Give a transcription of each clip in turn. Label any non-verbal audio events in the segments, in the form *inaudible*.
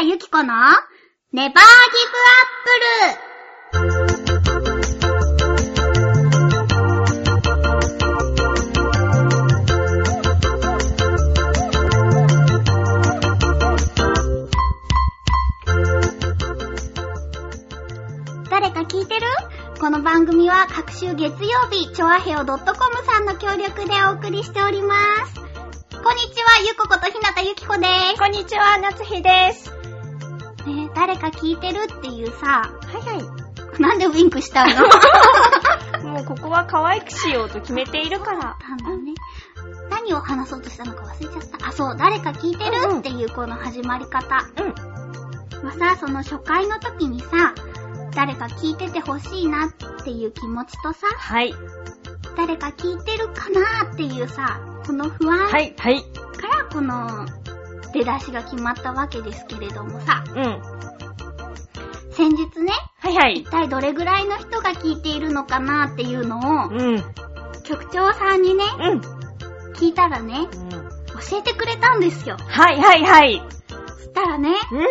田ゆき子のネバーギブアップル誰か聞いてる？この番組は各週月曜日、ちょあへお .com さんの協力でお送りしております。こんにちは、ゆこことひなたゆきこです。こんにちは、夏日です。ねえ誰か聞いてるっていうさ、はいはい。なんでウィンクしたの？*laughs* もうここは可愛くしようと決めているから。なんだね。何を話そうとしたのか忘れちゃった。あ、そう、誰か聞いてる、うんうんっていうこの始まり方。うん。まあさ、その初回の時にさ、誰か聞いててほしいなっていう気持ちとさ、はい。誰か聞いてるかなっていうさ、この不安はい、はい。からこの出だしが決まったわけですけれどもさ、うん。は先日ね、いはい一。体どれぐらいの人が聞いているのかなっていうのを、うん。うん。局長さんにね、うん。聞いたらね、教えてくれたんですよ。はいはいはい。そしたらね、うん。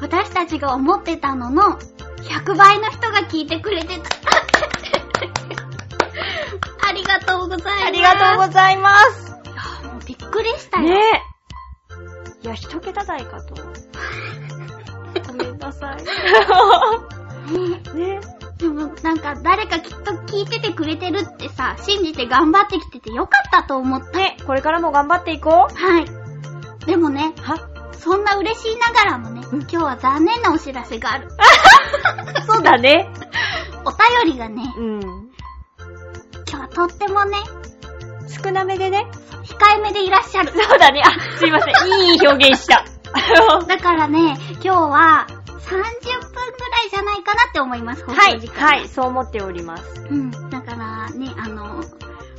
私たちが思ってたのの100倍の人が聞いてくれてた。*laughs* ありがとうございます。ありがとうございます。いやもうびっくりしたよ。ねえ。いや、一桁台かと。ごめんなさい。*laughs* ねねでもなんか誰かきっと聞いててくれてるってさ、信じて頑張ってきててよかったと思って。ね、これからも頑張っていこう。はい。でもね、は？そんな嬉しいながらもね、今日は残念なお知らせがある。*laughs* そうだね。*laughs* お便りがね、うん。今日はとってもね、少なめでね。控えめでいらっしゃる。そうだね。あ、すいません。いい表現した。*laughs* だからね、今日は30分ぐらいじゃないかなって思います、放はい送時、間。はい、そう思っております。うん。だからね、あの、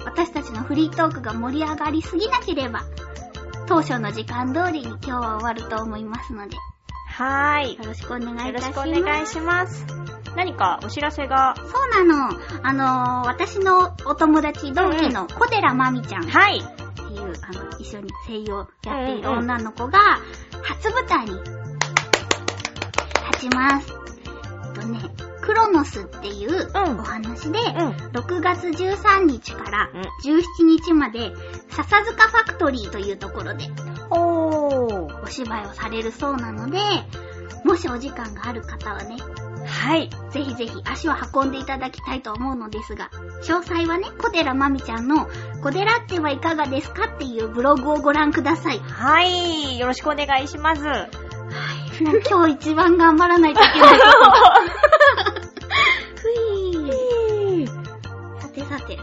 私たちのフリートークが盛り上がりすぎなければ、当初の時間通りに今日は終わると思いますので、よはーい。ろしくお願いいよろしくおたします。願いします。何かお知らせが？そうなの。あのー私のお友達、同期の小寺まみちゃんってはい。いう、あの、一緒に声優をやっている女の子が、初舞台に立ちます。えっとね、クロノスっていううんお話で、うん。6月13日からうん17日まで、笹塚ファクトリーというところでおー。お芝居をされるそうなので、もしお時間がある方はね、はい。ぜひぜひ足を運んでいただきたいと思うのですが、詳細はね、小寺まみちゃんの、小寺ってはいかがですかっていうブログをご覧ください。はい。よろしくお願いします。はい。もう今日一番頑張らないといけない。*laughs* ふいー。さてさて。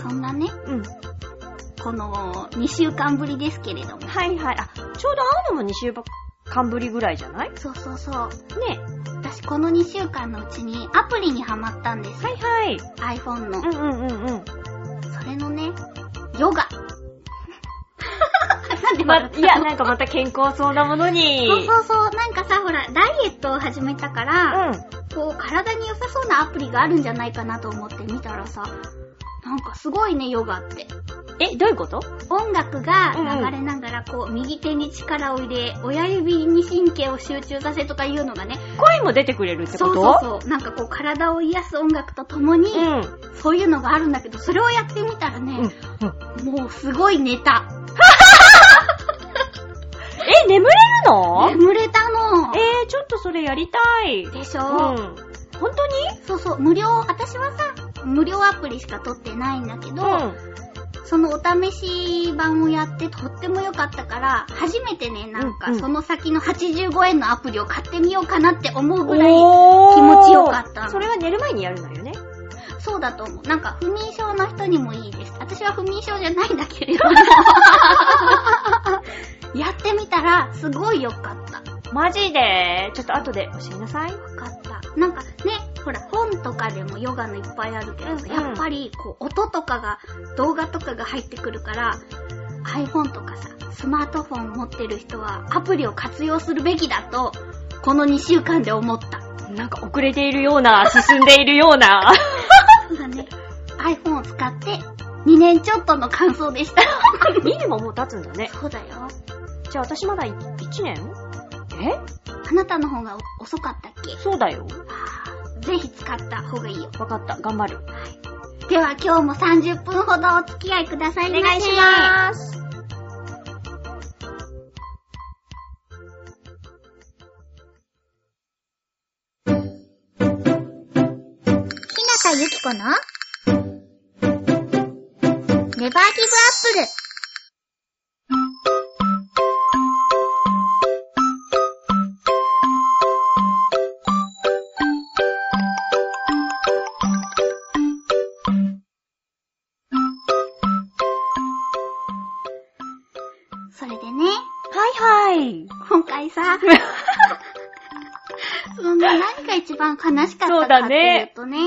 そんなね、うん。この2週間ぶりですけれども。はいはい。あ、ちょうど会うのも2週間ぶりぐらいじゃない？そうそうそう。ね。私この2週間のうちにアプリにハマったんです。はいはい。iPhone の。うんうんうんうん。それのね、ヨガ。*laughs* ま、いや、なんかまた健康そうなものに。そうそうそう。なんかさ、ほら、ダイエットを始めたから、うん。こう、体に良さそうなアプリがあるんじゃないかなと思って見たらさ、なんかすごいね、ヨガって。え、どういうこと？音楽が流れながら、こう、右手に力を入れ、親指に神経を集中させとかいうのがね、声も出てくれるってそうこと？そうそう。なんかこう、体を癒す音楽とともに、うん。そういうのがあるんだけど、それをやってみたらね、もうすごい寝た。*laughs* え、眠れるの？眠れたの。えー、ちょっとそれやりたい。でしょ、うん。本当に？そうそう、無料、私はさ、無料アプリしか取ってないんだけど、うん。そのお試し版をやってとっても良かったから、初めてね、なんかその先の85円のアプリを買ってみようかなって思うぐらい、気持ちよかったそれは寝る前にやるのよね。そうだと思う。なんか不眠症の人にもいいです。私は不眠症じゃないんだけれども。*laughs* やってみたら、すごい良かった。マジで？ちょっと後で教えなさい。よかった。なんかね、ほら、本とかでもヨガのいっぱいあるけどさ、うんうんやっぱり、こう、音とかが、動画とかが入ってくるから、iPhone とかさ、スマートフォン持ってる人は、アプリを活用するべきだと、この2週間で思った。なんか遅れているような、進んでいるような。そうだね。iPhone を使って、2年ちょっとの感想でした。2年ももう経つんだね。そうだよ。じゃあ私まだ1年？え？あなたの方がお遅かったっけ？そうだよ。ぜひ使った方がいいよ。わかった。頑張る。では今日も30分ほどお付き合いくださいませ。お願いします。日向ゆき子のネバーギブアップル。悲しかそうったかっていうとね、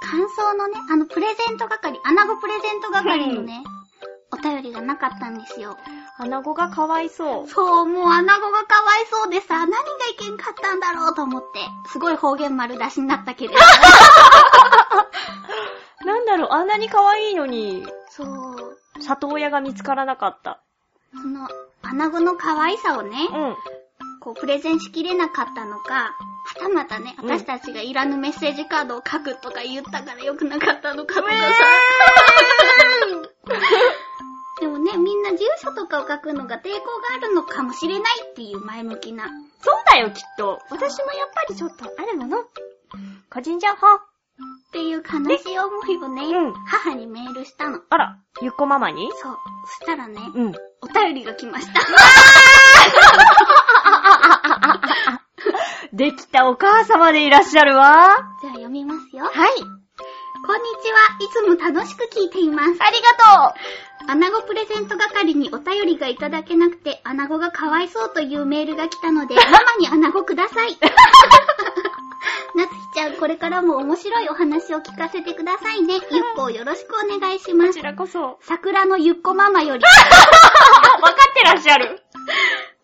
感想のね、あのプレゼント係、アナゴプレゼント係のね、お便りがなかったんですよ。穴子がかわいそう。そう、もうアナゴがかわいそうでさ、何がいけんかったんだろうと思って、すごい方言丸出しになったけれど。*laughs* なんだろう、あんなに可愛いのに、そう、里親が見つからなかった。その、アナゴの可愛さをね、うん。こう、プレゼンしきれなかったのか、はたまたね、うん私たちがいらぬメッセージカードを書くとか言ったから良くなかったのかとかさ。*laughs* でもね、みんな住所とかを書くのが抵抗があるのかもしれないっていう前向きな。そうだよ、きっと。私もやっぱりちょっとあるもの。個人情報。っていう悲しい思いをね、うん母にメールしたの。あら、ゆっこママに？そう。そしたらね、うん。お便りが来ました。できたお母様でいらっしゃるわ。じゃあ読みますよ。はい。こんにちは。いつも楽しく聞いています。ありがとアナゴプレゼント係にお便りがいただけなくて、アナゴがかわいそうというメールが来たので、ママにアナゴください。な *laughs* つきちゃん、これからも面白いお話を聞かせてくださいね。ゆっこをよろしくお願いしう。ますこち。らこそ。桜のゆっこママより。あ、*laughs* わかってらっしゃる。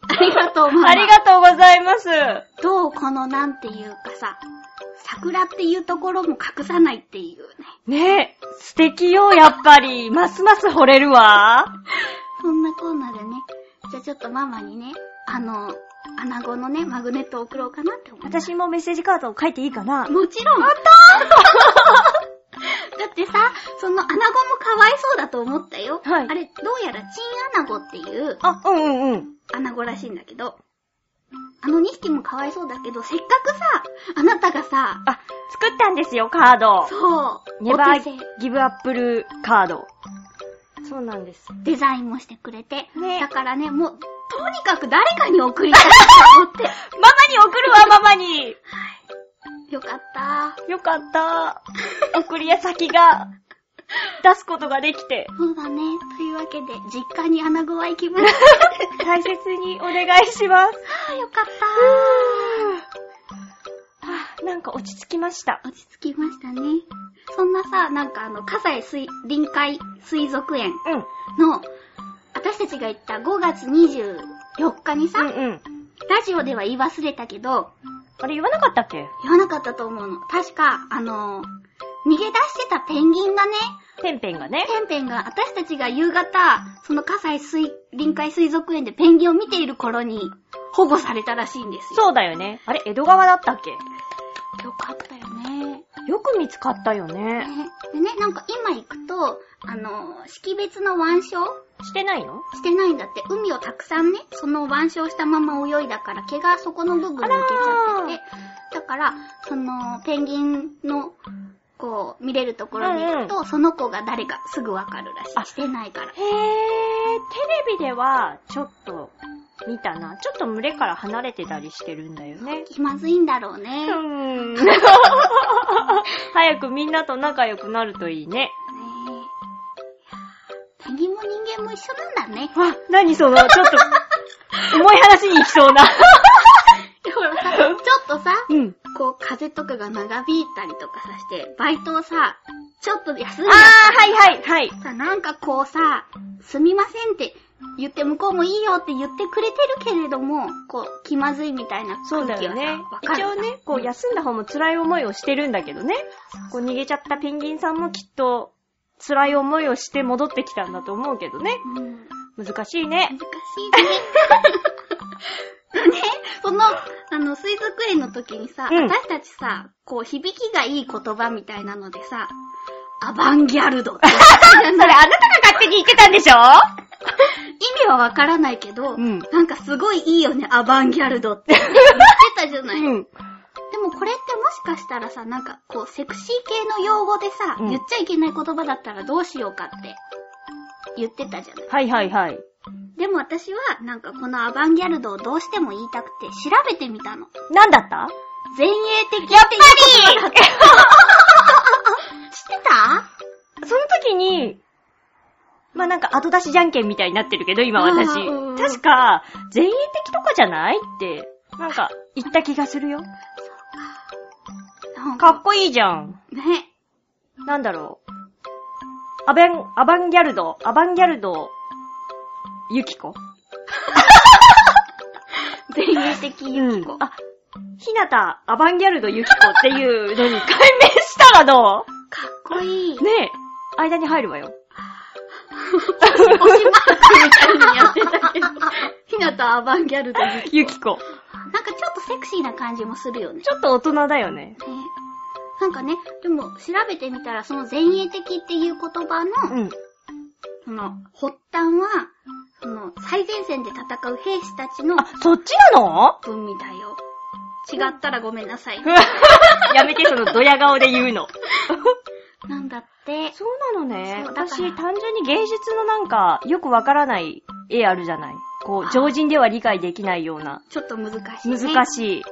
ありがとう、ママ。ありがとうございます。どうこのなんていうかさ、桜っていうところも隠さないっていうね。ねえ、素敵よ、やっぱり。ますます惚れるわ。*laughs* そんなコーナーでね。じゃあちょっとママにね、あの、アナゴのね、マグネットを送ろうかなって思う。私もメッセージカードを書いていいかなもちろん。*laughs* だってさ、そのアナゴもかわいそうだと思ったよ。はいあれ、どうやらチンアナゴっていうあ、うんうんうん。アナゴらしいんだけど、あの2匹もかわいそうだけど、せっかくさ、あなたがさ、あ、作ったんですよ、カード。そう、ネバーギブアップルカード。そうなんです。デザインもしてくれて、ねだからね、もう、とにかく誰かに送りたいと思って。ママに送るわ、ママに。よかった。よかった。送り先が出すことができて、そうだね。というわけで、実家にアナゴは行きます。*laughs* 大切にお願いします。ああ、よかっはぁ、なんか落ち着きましたた。。落ち着きましたね。そんなさ、なんかあの、葛西水、臨海水族園うん。の、私たちが行った5月24日にさ、うんうん。ラジオでは言い忘れたけど、あれ言わなかったっけ？言わなかったと思うの。確か、あの、逃げ出してたペンギンがね、ペンペンがね。ペンペンが、私たちが夕方、その葛西水、臨海水族園でペンギンを見ている頃に、保護されたらしいんですよ。そうだよね。あれ、江戸川だったっけ？よかったよね。よく見つかったよね。ねでね、なんか今行くと、あの、識別の腕章してないの？してないんだって。海をたくさんね、その腕章したまま泳いだから、毛がそこの部分抜けちゃってて、だから、その、ペンギンの、こう、見れるところに行くと、その子が誰かすぐわかるらしあい。してないから。へー、テレビではちょっと見たな。ちょっと群れから離れてたりしてるんだよね。気まずいんだろうね。うーん。*laughs* 早くみんなと仲良くなるといいね。ペンギンも人間も一緒なんだね。わ、なにその、ちょっと、重い話に行きそうな。ほらさ、ちょっとさ、うん。こう、風邪とかが長引いたりとかさして、バイトをさ、ちょっと休んあー、はいはいはい。さ、なんかこうさ、すみませんって言って向こうもいいよって言ってくれてるけれども、こう、気まずいみたいなそう空気よね一応ね、こう休んだ方も辛い思いをしてるんだけどね。こう逃げちゃったペンギンさんもきっと辛い思いをして戻ってきたんだと思うけどね。うん、難しいね。難しいね。*laughs* ね、その、あの、水族園の時にさ、うん、私たちさ、こう、響きがいい言葉みたいなのでさ、アバンギャルドって。*laughs* それあなたが勝手に言ってたんでしょ？*laughs* 意味はわからないけど、うん、なんかすごいいいよね、アバンギャルドって。言ってたじゃない。うんでもこれってもしかしたらさ、なんかこう、セクシー系の用語でさ、うん言っちゃいけない言葉だったらどうしようかって言ってたじゃないはいはいはい。でも私は、なんかこのアバンギャルドをどうしても言いたくて調べてみたの。なんだった？前衛的っていう言葉だった。*laughs* 知ってた？その時に、まあなんか後出しじゃんけんみたいになってるけど、今私あーうんうん。確か、前衛的とかじゃない？って、なんか言った気がするよ。かっこいいじゃん。ね。なんだろう。アバン、アバンギャルド、アバンギャルド、ユキコ？*laughs* 前衛的ユキコ。あ、ひなた、アバンギャルド、ユキコっていうのに改名したらどかっこいい。うねえ、間に入るわよ。星マークみたいにやってたけど。ひなたアバンギャルドユキユキコ。コ。なんかちょっとセクシーな感じもするよね。ちょっと大人だよね。ねなんかね、でも調べてみたらその前衛的っていう言葉の、うん。その発端は、その最前線で戦う兵士たちのあ、そっちなの？文みたいよ。違ったらごめんなさい。*laughs* やめて、そのドヤ顔で言うの。*laughs* なんだって。そうなのね。私、単純に芸術のなんか、よくわからない絵あるじゃない。こう、常人では理解できないような。ちょっと難しい、ね。難しい。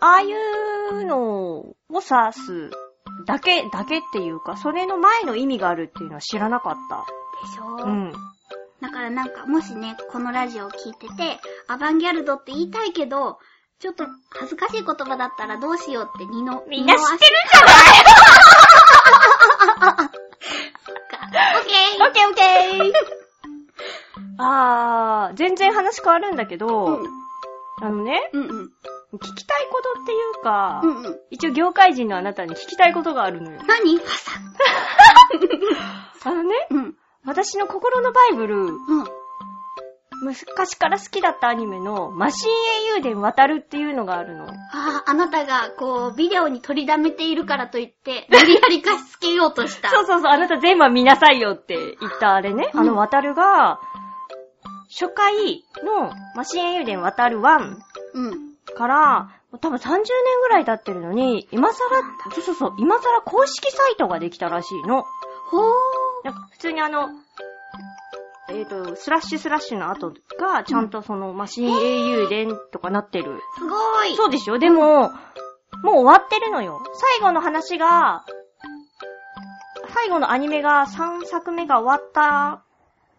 ああいうのを指すだけ、だけっていうか、それの前の意味があるっていうのは知らなかっでしょ、た。うん。だからなんか、もしね、このラジオを聞いてて、アバンギャルドって言いたいけど、ちょっと恥ずかしい言葉だったらどうしようって二の、みんな知ってるるオッケーオッケーオッケーあー、全然話変わるんだけど、あのね、うん。うんうん。聞きたいことっていうか、うんうん。一応業界人のあなたに聞きたいことがあるのよ。何？ファサあのね、うん。私の心のバイブル、うん。昔から好きだったアニメの、マシン英雄伝渡るっていうのがあるの。ああ、あなたが、こう、ビデオに取りだめているからといって、無理やり貸し付けようとした。*laughs* そうそうそう、あなた全部見なさいよって言ったあれね。うんあの渡るが、初回のマシン英雄伝渡る1うん。から、多分30年ぐらい経ってるのに、今更、そうそうそう、今更公式サイトができたらしいの。ほー。なんか普通にあの、えっ、と、スラッシュスラッシュの後が、ちゃんとその、マシン英雄伝とかなってる。すごい。そうでしょでも、もう終わってるのよ。最後の話が、最後のアニメが3作目が終わった、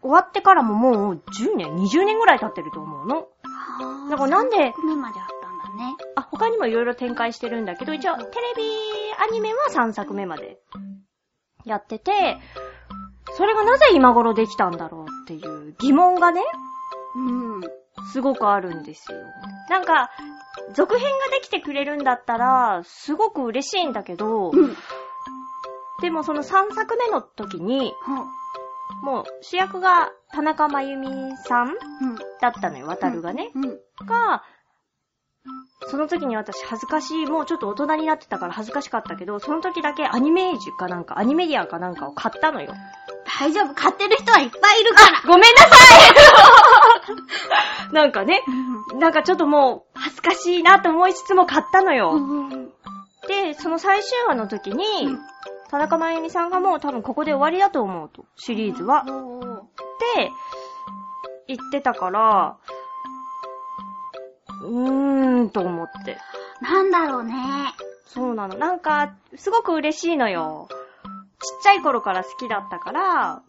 終わってからももう10年、20年ぐらい経ってると思うの。はからなんで3目まであね。あ、他にもいろいろ展開してるんだけど、一応テレビアニメは3作目までやってて、それがなぜ今頃できたんだろうっていう疑問がね、うん。すごくあるんですよ。なんか、続編ができてくれるんだったら、すごく嬉しいんだけど、うん。でもその3作目の時に。もう主役が田中真由美さんうん。だったのよ、渡るがね。うん。が、その時に私恥ずかしい、もうちょっと大人になってたから恥ずかしかったけど、その時だけアニメージュかなんか、アニメディアかなんかを買ったのよ。大丈夫。買ってる人はいっぱいいるから。ごめんなさい *laughs* なんかね、なんかちょっともう恥ずかしいなと思いつつも買ったのよ。うん。で、その最終話の時に、うん田中真由美さんがもう多分ここで終わりだと思うと、シリーズは。って言ってたから、うーんと思って。なんだろうね。そうなの。なんか、すごく嬉しいのよ。ちっちゃい頃から好きだったから、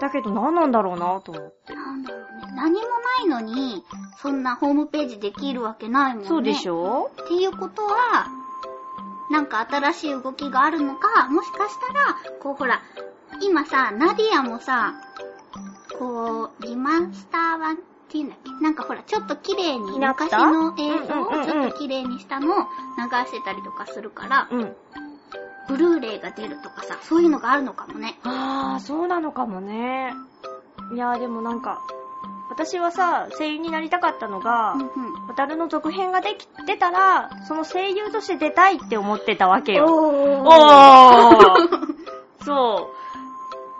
だけど何なんだろうなと思って。なんだろうね。何もないのに、そんなホームページできるわけないもんね。そうでしょ？っていうことは、なんか新しい動きがあるのか、もしかしたら、こうほら、今さ、ナディアもさ、こう、リマスター版っていうんだっけなんかほら、ちょっと綺麗に、昔の映像をちょっと綺麗にしたのを流してたりとかするから、うん。ブルーレイが出るとかさ、そういうのがあるのかもね。あー、そうなのかもね。いやーでもなんか、私はさ、声優になりたかったのが、うんうん。渡るの続編ができ、出たら、その声優として出たいって思ってたわけよ。おー。おー *laughs* そ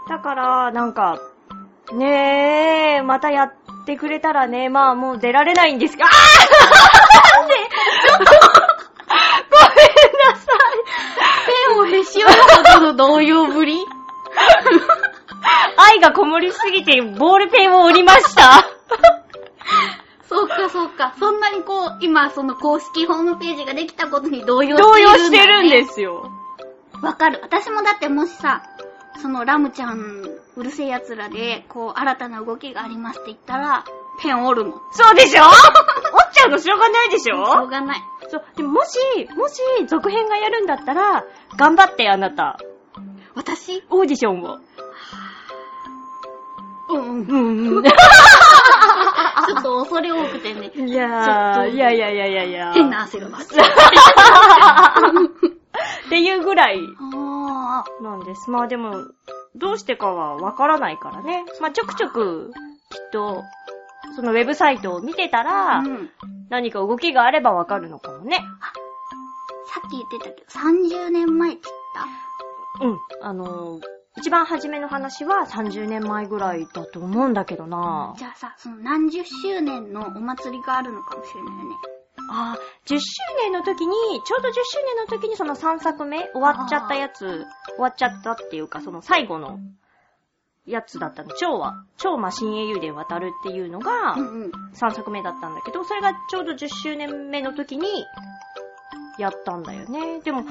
う。だから、なんか、ねえ、またやってくれたらね、まあもう出られないんですが、あ *laughs* ごめんなさペンをへし折るほどの動揺ぶりい。*laughs* 愛がこもりすぎて、ボールペンを折りました。*laughs* そうかそうか。そんなにこう、今その公式ホームページができたことに動揺してるね。動揺してるんですよ。わかる。私もだってもしさ、そのラムちゃん、うるせえ奴らで、こう、新たな動きがありますって言ったら、ペン折るもん。そうでしょ？*laughs* 折っちゃうのしょうがないでししょうょがない。そう。でももし、もし続編がやるんだったら、頑張ってあなた。私？オーディションを。うんうん。うんうん。*laughs* ちょっと恐れ多くてね、いやー、いやいやいやいやいや。変な汗がバッちゃう。*laughs* っていうぐらいあなんです。まあでも、どうしてかはわからないからね。まあちょくちょく、きっと、そのウェブサイトを見てたーら、うん。何か動きがあればわかるのかもね。さっき言ってたけど、30年前って言っうん。あのー、一番初めの話は30年前ぐらいだと思うんだけどなたじゃあさ、その何十周年のお祭りがあるのかもしれないよね。あー、10周年の時に、ちょうど10周年の時にその3作目終わっちゃったやつ、終わっちゃったっていうか、その最後のやつだったの。超は、超魔神英雄伝渡るっていうのがうんうん。3作目だったんだけど、それがちょうど10周年目の時にやったんだよね。でも、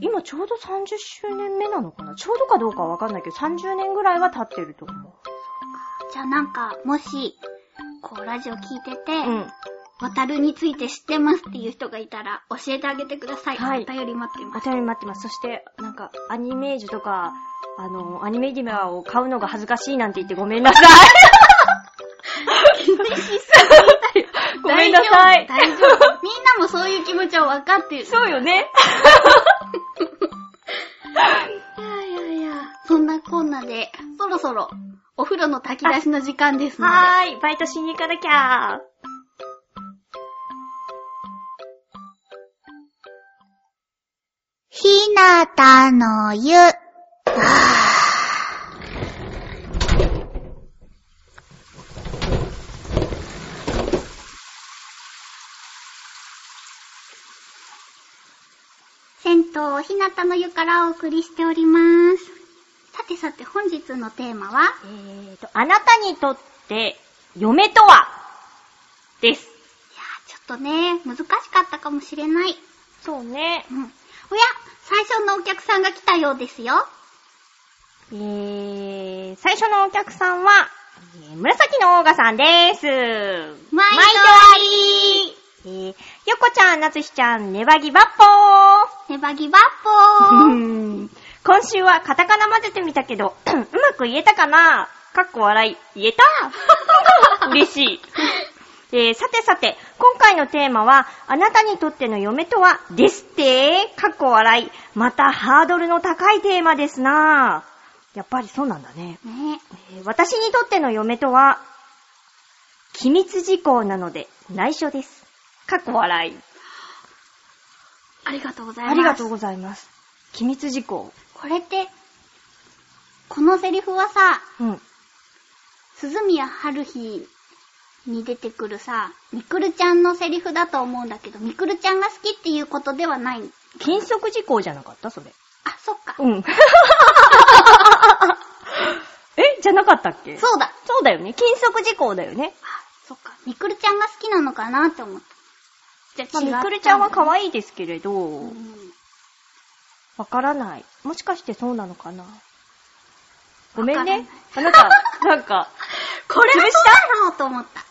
今ちょうど30周年目なのかな？ちょうどかどうかはわかんないけど、30年ぐらいは経ってると思じゃあなんか、もし、こう、ラジオ聞いてて、う。うん。渡るについて知ってますっていう人がいたら、教えてあげてください。はいお便り待っています。お便り待ってます。そして、なんか、アニメージュとか、あの、アニメディマを買うのが恥ずかしいなんて言ってごめんなさい。気にしすぎだよ。ごめんなさい大丈夫。大丈夫みんなもそういう気持ちは分かってる。そうよね。いやいやいや。そんなこんなで、そろそろ、お風呂の炊き出しの時間ですので。はーい、バイトしに行かなきゃ。ひなたの湯。銭湯ひなたの湯からお送りしております。さてさて本日のテーマは？えーと、あなたにとって、嫁とは？です。いやーちょっとね、難しかったかもしれない。そうね。うん。おや、最初のお客さんが来たようですよ。えー、最初のお客さんは、えー紫のオーガさんです。毎度ありえー、よこちゃん、なつひちゃん、ねばぎばっぽー。ネバギバッポー。う *laughs* ん今週はカタカナ混ぜてみたけど、*clears throat* うまく言えたかな？かっこ笑い。言えた？*laughs* 嬉しい。えーさてさて、今回のテーマは、あなたにとっての嫁とは、ですってかっこ笑い。またハードルの高いテーマですなやっぱりそうなんだね。ねえー私にとっての嫁とは、機密事項なので内緒です。かっこ笑い。ありがとうございます。ありがとうございます。機密事項。これって、このセリフはさ、うん。鈴宮春日に出てくるさ、みくるちゃんのセリフだと思うんだけど、みくるちゃんが好きっていうことではない。禁則事項じゃなかった？それ。あ、そっか。うん。*laughs* え？じゃなかったっけ？そうだ。そうだよね。禁則事項だよね。あ、そっか。みくるちゃんが好きなのかなって思った。じまあ、ゃあ。みくるちゃんは可愛いですけれど、うんわからない。もしかしてそうなのかな？ごめんわね。かあなた、なんか、*laughs* これはそうだろうと思った。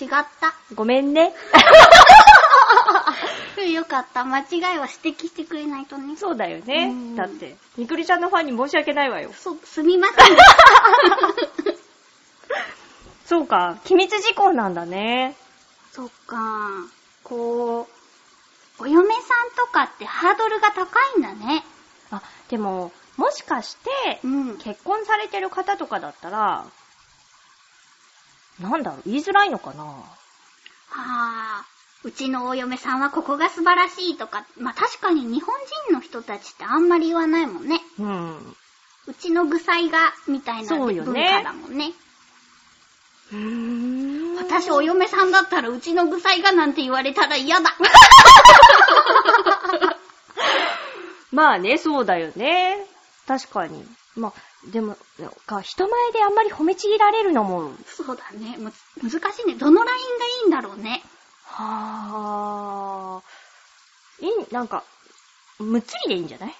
違った。ごめんね。うんよかった。間違いは指摘してくれないとね。そうだよねうん。だって、みくりちゃんのファンに申し訳ないわよ。そう、すみません。*laughs* そうか、機密事項なんだね。そっか。こう、お嫁さんとかってハードルが高いんだね。あ、でも、もしかしてう、ん。結婚されてる方とかだったら、なんだろう、言いづらいのかな？はあ、うちのお嫁さんはここが素晴らしいとか、まあ確かに日本人の人たちってあんまり言わないもんね。うん。うちの具材が、みたいな文ね化だもんね。うーん私お嫁さんだったらうちの具材がなんて言われたら嫌だ。*laughs* まあね、そうだよね。確かに。まあ、でも、なんか人前であんまり褒めちぎられるのも、そうだね。む難しいね。どのラインがいいんだろうね。はぁ、いい、なんか、むっつりでいいんじゃない？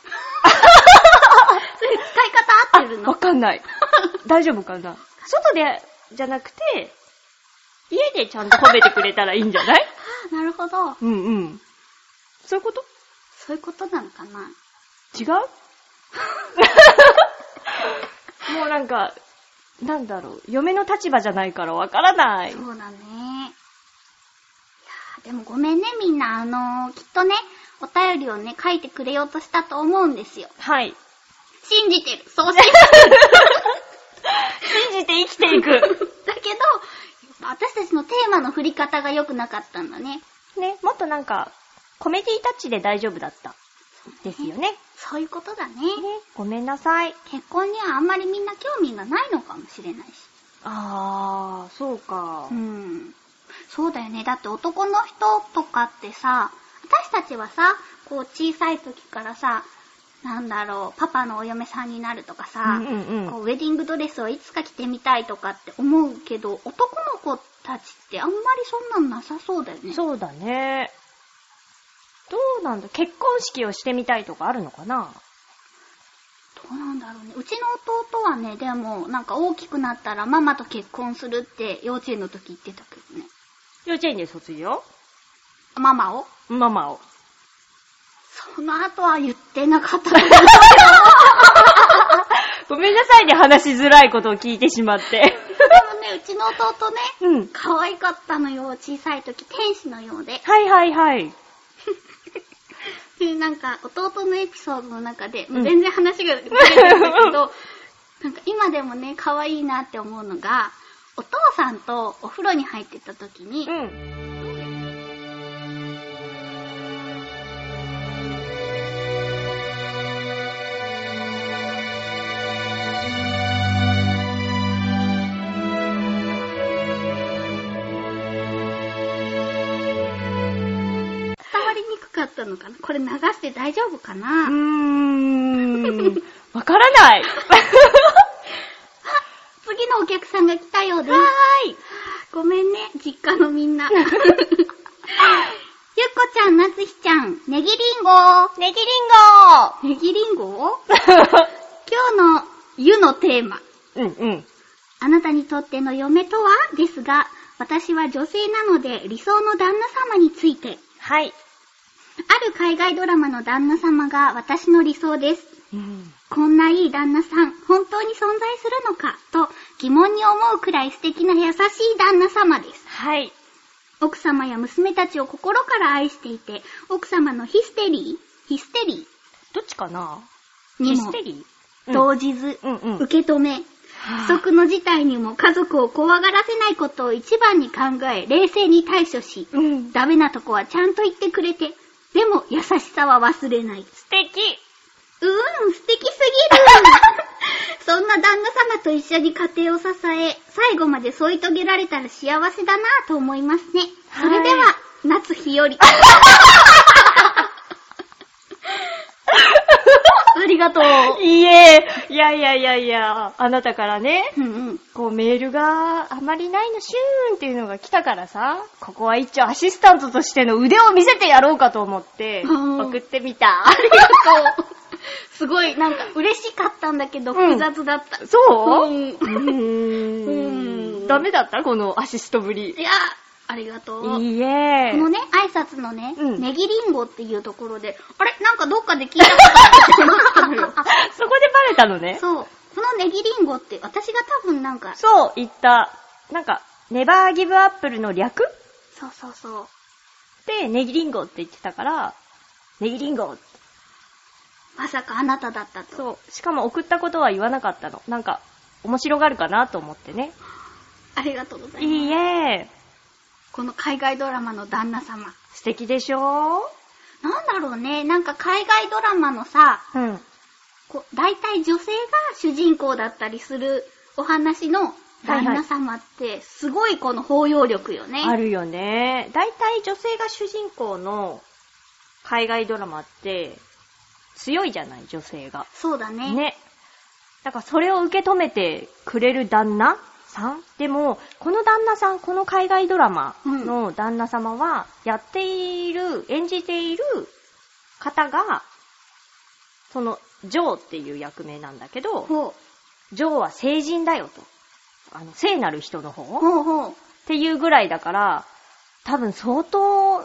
そういう使い方合ってるの？わかんない。大丈夫かな？*laughs* 外で、じゃなくて、家でちゃんと褒めてくれたらいいんじゃない？*laughs* あなるほど。うんうん。そういうこと？そういうことなのかな？違う？*laughs* *laughs* もうなんか、なんだろう、嫁の立場じゃないからわからない。そうだね。いやーでもごめんね、みんな。あのー、きっとね、お便りをね、書いてくれようとしたと思うんですよ。はい。信じてる。*laughs* そう信じ信じて生きていく。てる。だけど、私たちのテーマの振り方が良くなかったんだね。ね、もっとなんか、コメディタッチで大丈夫だった。ですよね。そういうことだね。ね、ごめんなさい。結婚にはあんまりみんな興味がないのかもしれないし。あー、そうかう。ん。そうだよね。だって男の人とかってさ、私たちはさ、こう小さい時からさ、なんだろう、パパのお嫁さんになるとかさ、うんうんうんこうウェディングドレスをいつか着てみたいとかって思うけど、男の子たちってあんまりそんなんなさそうだよね。そうだね。どうなんだ？結婚式をしてみたいとかあるのかな？どうなんだろうね。うちの弟はね、でも、なんか大きくなったらママと結婚するって幼稚園の時言ってたけどね。幼稚園で卒業？ママを？ママを。その後は言ってなかったと思うごめんなさいね、話しづらいことを聞いてしまって。でもね、うちの弟ね、うん。可愛かったのよ、小さい時、天使のようで。はいはいはい。でなんか、弟のエピソードの中で、うん全然話がずれてるんだけど、*laughs* なんか今でもね、可愛いなって思うのが、お父さんとお風呂に入ってた時に、うん。ったのかな？これ流して大丈夫かな、うーん。*laughs* わからない。*laughs* 次のお客さんが来たようです。はーい。ごめんね、実家のみんな。*laughs* ゆっこちゃん、なつひちゃん、ネギリンゴネギリンネギリンゴ今日の湯のテーマ。ゴうんうん。あなたにとっての嫁とは？ですが、私は女性なので理想の旦那様について。はい。ある海外ドラマの旦那様が私の理想です。うん。こんないい旦那さん、本当に存在するのか、と疑問に思うくらい素敵な優しい旦那様です。はい。奥様や娘たちを心から愛していて、奥様のヒステリー？ヒステリどっちかな？ヒステリー？動じず、うんうん。受け止め、不測の事態にも家族を怖がらせないことを一番に考え、冷静に対処し、うん。ダメなとこはちゃんと言ってくれて、でも優しさは忘れない。素敵うーん、素敵すぎる *laughs* そんな旦那様と一緒に家庭を支え、最後まで添い遂げられたら幸せだなぁと思いますね。それでは、はい夏日和。*laughs* ありがとう。いいえ、いやいやいやいや、あなたからね、うんうん。こうメールがあまりないの、シューンっていうのが来たからさ、ここは一応アシスタントとしての腕を見せてやろうかと思って、うん送ってみた。ありがとう。すごい、なんか嬉しかったんだけど、うん複雑だった。そう？うんうーうんん。ダメだった？このアシストぶりい。や、ありがとう。いいえ。このね、挨拶のね、うんネギリンゴっていうところで、あれ？なんかどっかで聞いたことある。*laughs* そこでバレたのね。そう。このネギリンゴって、私が多分なんか、そう、言った。なんか、ネバーギブアップルの略？そうそうそう。で、ネギリンゴって言ってたから、ネギリンゴってまさかあなただったと。そう。しかも送ったことは言わなかったの。なんか、面白がるかなと思ってね。ありがとうございます。いいえ。この海外ドラマの旦那様。素敵でしょなんだろうね、なんか海外ドラマのさ、うん。こう、大体女性が主人公だったりするお話の旦那様って、すごいこの包容力よね。あるよね。だいたい女性が主人公の海外ドラマって強いじゃない、女性が。そうだね。ね。だからそれを受け止めてくれる旦那さんでも、この旦那さん、この海外ドラマの旦那様は、やっている、演じている方が、その、ジョーっていう役名なんだけど、ほジョーは聖人だよと。あの、聖なる人の方う。ほうほう。っていうぐらいだから、多分相当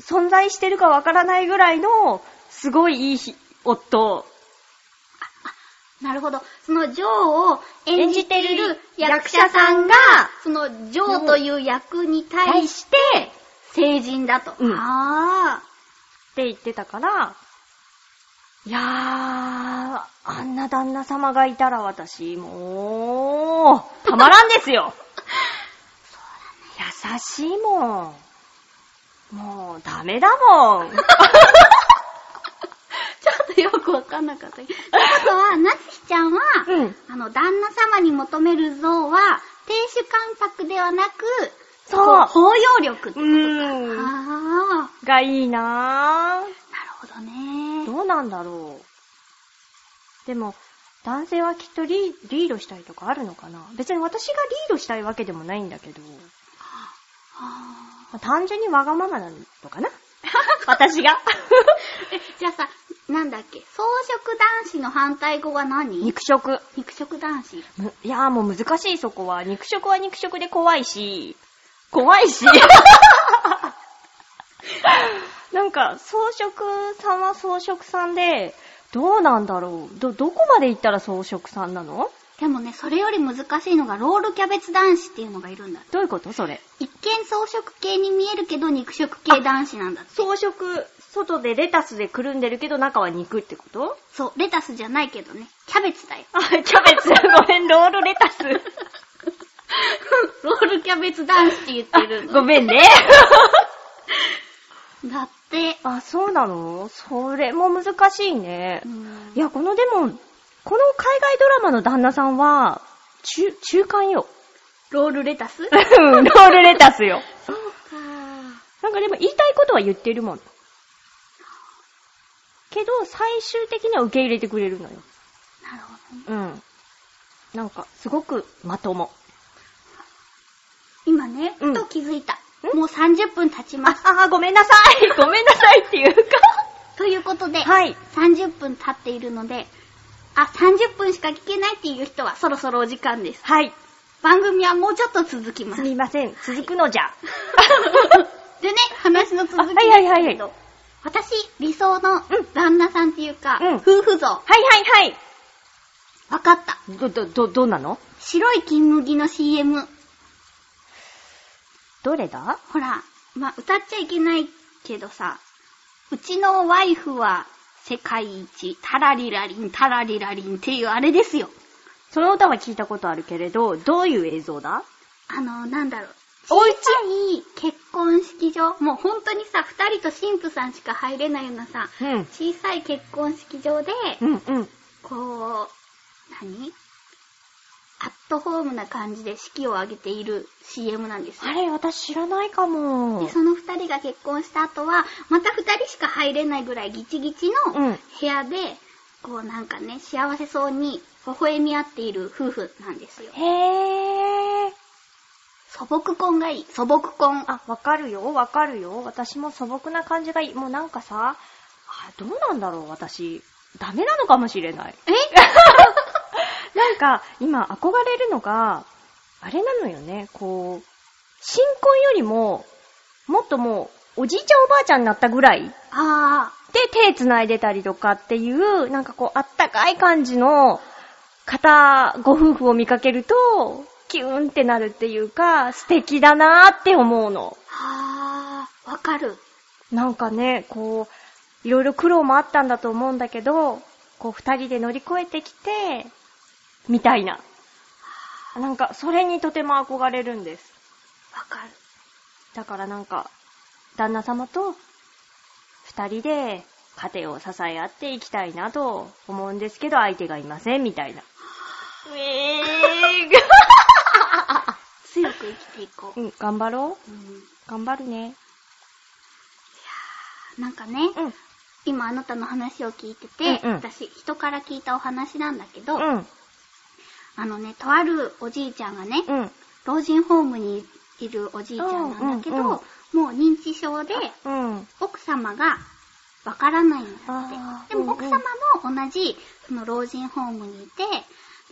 存在してるかわからないぐらいの、すごいいいひ夫。なるほど。そのジョーを演じている役者さんが、そのジョーという役に対して、成人だと。うんあって言ってたから、いやー、あんな旦那様がいたら私、もう、たまらんですよ。*laughs* 優しいもん。もう、ダメだもん。*laughs* *laughs* *laughs* よくわかんなかった。ということは、なつひちゃんは、うん。あの、旦那様に求める像は、亭主関白ではなく、そうこ包容力ってうことか。ああ、がいいななるほどぁ。ね。どうなんだろう。でも、男性はきっとリリードしたいとかあるのかな別に私がリードしたいわけでもないんだけど、あまあ単純にわがままなのかな *laughs* 私が。ーえ、じゃあさ、なんだっけ、草食男子の反対語は何？肉食。肉食男子。むいやーもう難しいそこは。肉食は肉食で怖いし、怖いし。*laughs* なんか、装飾さんは装飾さんで、どうなんだろう？ど、どこまで行ったら装飾さんなの？でもね、それより難しいのが、ロールキャベツ男子っていうのがいるんだ。どういうこと？それ。一見草食系に見えるけど、肉食系男子なんだって。装飾、外でレタスでくるんでるけど中は肉ってこと？そう、レタスじゃないけどね、キャベツだよ。あ、キャベツ。*laughs* ごめん、ロールレタス。*laughs* ロールキャベツ男子って言ってるの。*laughs* ごめんね。だって、あ、そうなの？それも難しいねう。んいや、このでも、この海外ドラマの旦那さんは、中、中間よ。ロールレタス？うんロールレタスよ。そうか。なんかでも言いたいことは言ってるもん。けど、最終的には受け入れてくれるのよ。なるほどね。うん。なんか、すごくまとも。今ね、うんふと気づいた。ん？もう30分経ちます。あ、あ、ごめんなさい。*laughs* ごめんなさいっていうか。*laughs* ということで、はい。30分経っているので、あ、30分しか聞けないっていう人はそろそろお時間です。はい。番組はもうちょっと続きますす。みません。続くのじゃ。でね、話の続きですあはいはいはいけど、私、理想のうん旦那さんっていうか、うん夫婦像、はいはいはい。わかった。ど、ど、ど、どうなの？白い金麦の CM。どれだ？ほら、まあ、歌っちゃいけないけどさ、うちのワイフは世界一、タラリラリン、タラリラリンっていうあれですよ。その歌は聞いたことあるけれど、どういう映像だ？あの、なんだろう。お家小さい結婚式場、もう本当にさ、二人と神父さんしか入れないようなさ、うん。小さい結婚式場で、うんうん。こう、何？アットホームな感じで式を挙げている CM なんですよ。あれ、私知らないかもで、。その二人が結婚した後は、また二人しか入れないぐらいギチギチのうん部屋で、こうなんかね、幸せそうに微笑み合っている夫婦なんですよ。へー。素朴婚がいい。素朴婚。あ、わかるよ、わかるよ。私も素朴な感じがいい。もうなんかさ、あ、どうなんだろう、私。ダメなのかもしれない。え？*laughs* なんか、今憧れるのが、あれなのよね、こう、新婚よりも、もっともう、おじいちゃんおばあちゃんになったぐらいあで手繋いでたりとかっていう、なんかこう、あったかい感じの方、ご夫婦を見かけると、キューンってなるっていうか、素敵だなーって思うの。ー、はー、わかる。なんかね、こう、いろいろ苦労もあったんだと思うんだけど、こう二人で乗り越えてきて、みたいな。なんか、それにとても憧れるんです。わかる。だからなんか、旦那様と二人で家庭を支え合っていきたいなと思うんですけど、相手がいません、みたいな。えく生きていこう。うん、頑張ろう。うん頑張るね。なんかね、うん。今あなたの話を聞いてて、うんうん私、人から聞いたお話なんだけど、うん。あのね、とあるおじいちゃんがね、うん。老人ホームにいるおじいちゃんなんだけど、うんうんうんもう認知症で、うん。奥様がわからないんだって。でも奥様も同じ、その老人ホームにいて、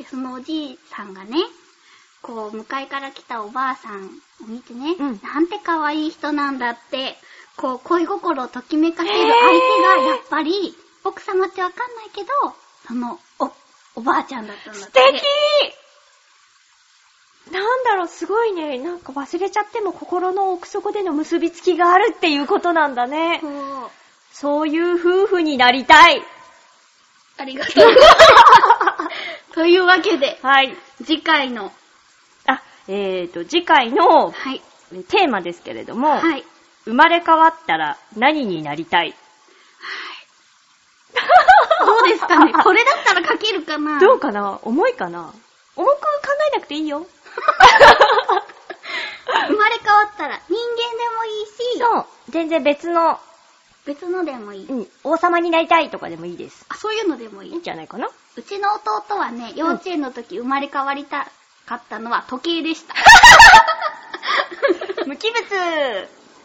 で、そのおじいさんがね、こう、向かいから来たおばあさんを見てね、うんなんて可愛い人なんだって、こう、恋心をときめかせる相手が、やっぱり、奥様ってわかんないけど、その、お、おばあちゃんだったんだって。素敵なんだろう、すごいね。なんか忘れちゃっても心の奥底での結びつきがあるっていうことなんだね。そう。そういう夫婦になりたい。ありがとう。*laughs* というわけで、はい。次回の、あ、えーと、次回のはい、テーマですけれども、はい。生まれ変わったら何になりたいどうですかね？*laughs* これだったら書けるかな？どうかな？重いかな？重く考えなくていいよ。*laughs* 生まれ変わったら人間でもいいし、そう。全然別の、別のでもいい。うん、王様になりたいとかでもいいです。あ、そういうのでもいいいいん。じゃないかな？うちの弟はね、幼稚園の時生まれ変わりたかったのは時計でした。*laughs* 無機物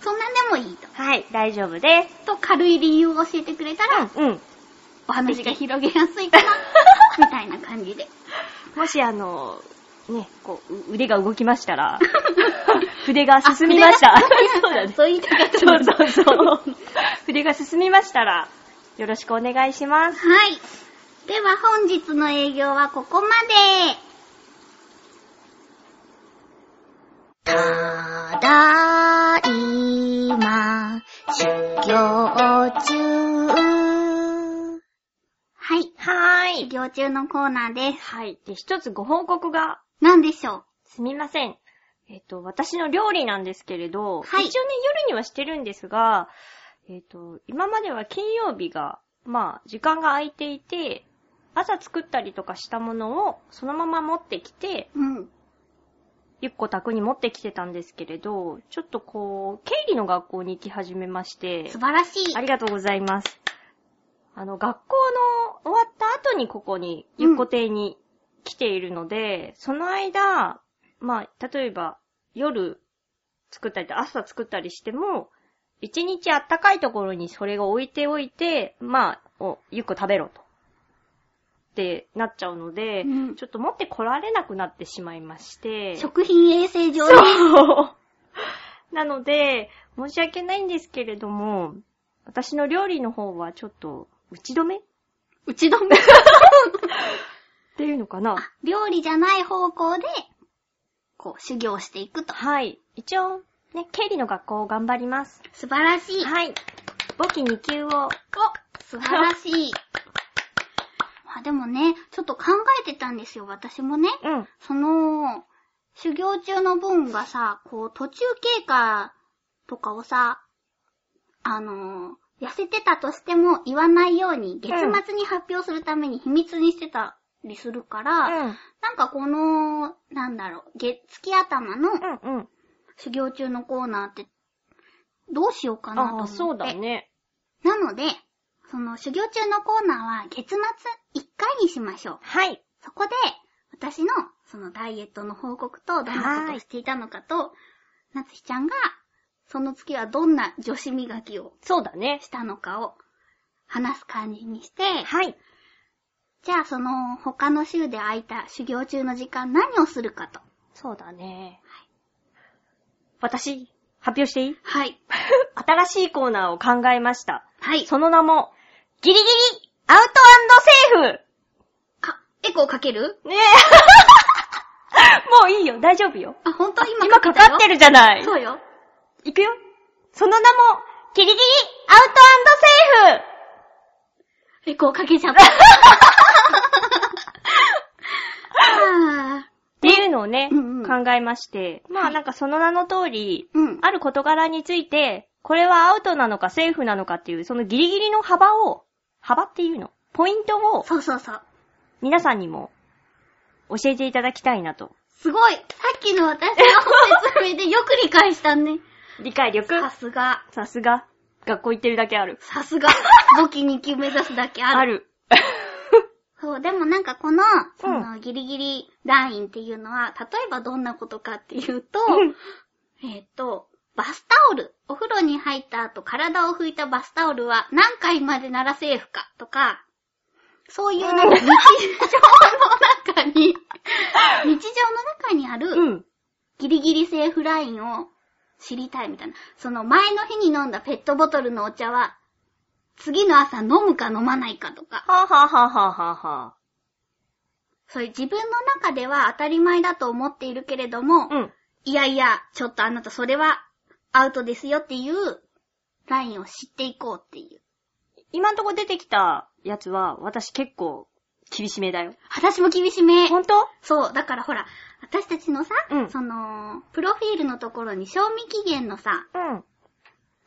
そんなんでもいいと。はい、大丈夫です。と軽い理由を教えてくれたら、うん、うん。お話が広げやすいかな、*laughs* みたいな感じで。もしあの、ね、こう、う腕が動きましたら、*laughs* 筆が進みました。あそうだね。そう言いたかったそうそうそう。筆が進みましたら、よろしくお願いします。はい。では本日の営業はここまで。ただいま、修行中。はい。はー修。行中のコーナーです。はい。で、一つご報告が、何でしょすみません。えっ、と、私の料理なんですけれど、はい一応ね、夜にはしてるんですが、えっ、と、今までは金曜日が、まあ、時間が空いていて、朝作ったりとかしたものをそのまま持ってきて、ううん。ゆっこ宅に持ってきてたんですけれど、ちょっとこう、経理の学校に行き始めまして、素晴らしい。ありがとうございます。あの、学校の終わった後にここに、ゆっこ亭に来ているので、その間、まあ、例えば、夜作ったりと朝作ったりしても、一日あったかいところにそれを置いておいて、まあ、お、ゆっこ食べろと。ってなっちゃうので、うんちょっと持ってこられなくなってしまいまして。食品衛生上ね。そう。*laughs* なので、申し訳ないんですけれども、私の料理の方はちょっと、打ち止め？*laughs* っ打ち止め？ていうのかな？料理じゃない方向で、こう、修行していくと。はい。一応、ね、経理の学校を頑張ります。素晴らしい。はい。簿記2級を、お素晴らしい。まあでもね、ちょっと考えてたんですよ、私もね。うん。その、修行中の分がさ、こう、途中経過とかをさ、あの、痩せてたとしても言わないように、月末に発表するために秘密にしてたりするから、うん。なんかこの、なんだろう、月、月頭の。修行中のコーナーって、どうしようかなと思ああ、って。そうだね。なので、その修行中のコーナーは月末1回にしましょう。はい。そこで、私のそのダイエットの報告と、どんなことをしていたのかと、なつひちゃんが、その月はどんな女子磨きをそうだね。したのかを話す感じにして、はい。じゃあその他の週で空いた修行中の時間何をするかと。そうだね。私、発表していい？はい。*laughs* 新しいコーナーを考えました。はい。その名も、ギリギリアウトセーフあ、エコーかける？ねえ。*laughs* もういいよ、大丈夫よ。あ、本当？今今かかってる。るじゃない。そうよ。いくよ。その名も、ギリギリアウトセーフエコーかけちゃった。*laughs* あっていうのをね、うんうん考えまして、まはいあなんかその名の通り、うん。ある事柄について、これはアウトなのかセーフなのかっていう、そのギリギリの幅を、幅っていうの？ポイントをそうそうそう。皆さんにも教えていただきたいなと。すごいさっきの私の説明でよく理解したね。理解力？さすが。さすが。学校行ってるだけある。さすが。簿記2級目指すだけある。ある。*laughs* そう、でもなんかこの、そうんのギリギリラインっていうのは、例えばどんなことかっていうと、えっと、バスタオル。お風呂に入った後、体を拭いたバスタオルは何回までならセーフかとか、そういうなんか日常の中に、*laughs* 日常の中にあるうん。ギリギリセーフラインを知りたいみたいな。その前の日に飲んだペットボトルのお茶は、次の朝飲むか飲まないかとか、はぁ、はぁはぁはぁはぁはそういう自分の中では当たり前だと思っているけれども、ぁ。うん。いやいや、ちょっとあなたそれはアウトですよっていうラインを知っていこうっていう。今んとこ出てきたやつは、私結構厳しめだよ。私も厳しめ。ほんとそう、だからほら、私たちのさ、うんその、プロフィールのところに賞味期限のさ、うん。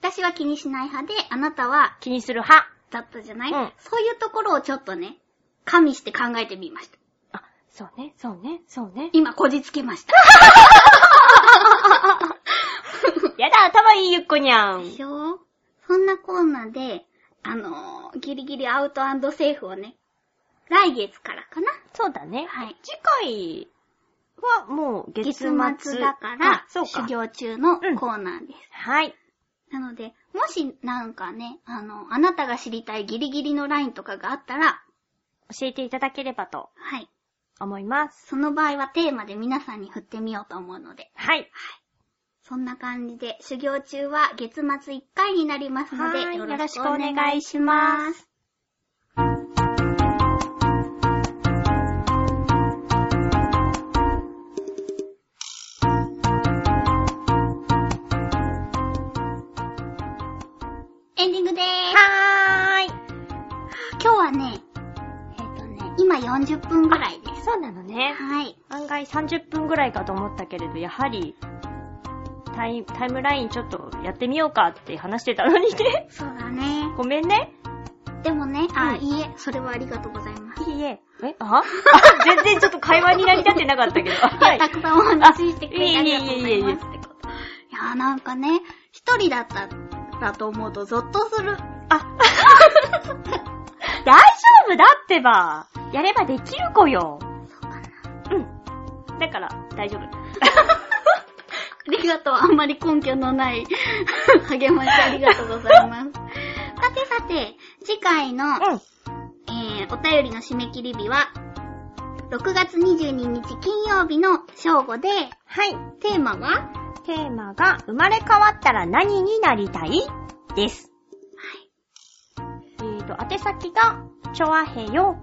私は気にしない派で、あなたは気にする派。だったじゃない、うんそういうところをちょっとね、加味して考えてみました。あ、そうね、そうね、そうね。今、こじつけました。*laughs* *laughs* やだ、頭いいゆっこにゃん。でしょ？そんなコーナーで、あのーギリギリアウトセーフをね、来月からかなそうだね。はい。次回はもう月月末。末だからあ、そうか。修行中のうんコーナーです。はい。なので、もしなんかね、あの、あなたが知りたいギリギリのラインとかがあったら、教えていただければとはい。思います。その場合はテーマで皆さんに振ってみようと思うので、はい。そんな感じで、修行中は月末1回になりますので、はいよろしくお願いします。エンディングでーす。はーい。今日はね、えっ、とね、今40分ぐらいです。そうなのね。はい。案外30分ぐらいかと思ったけれど、やはり、タイタイムラインちょっとやってみようかって話してたのにね。そうだね。ごめんね。でもね、あ、うんいいえ、それはありがとうございます。いいえ。えあ？*laughs* あ全然ちょっと会話になりたってなかったけど。*laughs* いはいや、たくさんお話ししてくれてありがとうございますってこと。いやーなんかね、一人だったらと思うとゾッとする。あ、*laughs* 大丈夫？だってば。やればできる子よ。うん。だから、大丈夫。ありがとう。あんまり根拠のない *laughs* 励ましありがとうございます。さてさて、次回の、うん。えー、お便りの締め切り日は、6月22日金曜日の正午で、はい。テーマは、テーマが、生まれ変わったら何になりたい？です。えーと、宛先が、ちょわへよ、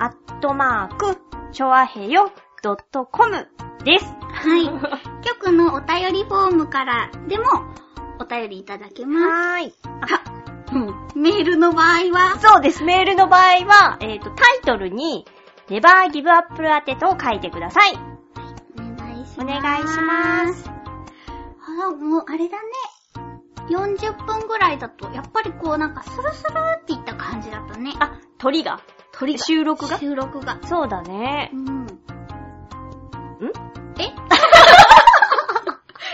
アットマーク、ちょわへよ、ドットコムです。はい。*laughs* 局のお便りフォームからでもお便りいただけます。はーい。あ、うん。メールの場合は、そうです。メールの場合は、えっ、と、タイトルに、never give up 宛てと書いてください。お願いします。お願いします。あ、もう、あれだね。40分ぐらいだと、やっぱりこうなんかスルスルっていった感じだったね。あ、鳥が鳥が収録が収録が。そうだねう。ん。んん？え？*laughs*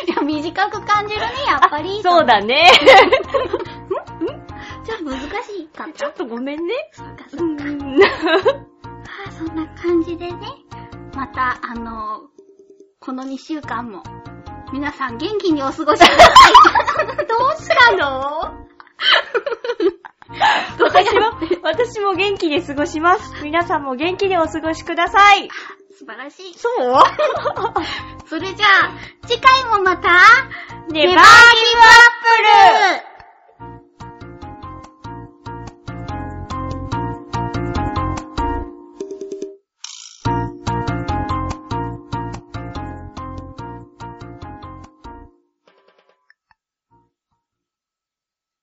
いや、短く感じるね、やっぱり。そうだね。ちょっと難しかっちょた。っとごめんね。そうか、うそうか。ん。あそんな感じでね、また、あの、この2週間も、皆さん元気にお過ごしください。*laughs* どうしたの？*laughs* 私も、私も元気で過ごします。皆さんも元気でお過ごしください。素晴らしい。そう？*laughs* それじゃあ、次回もまた、ネバーギブアップル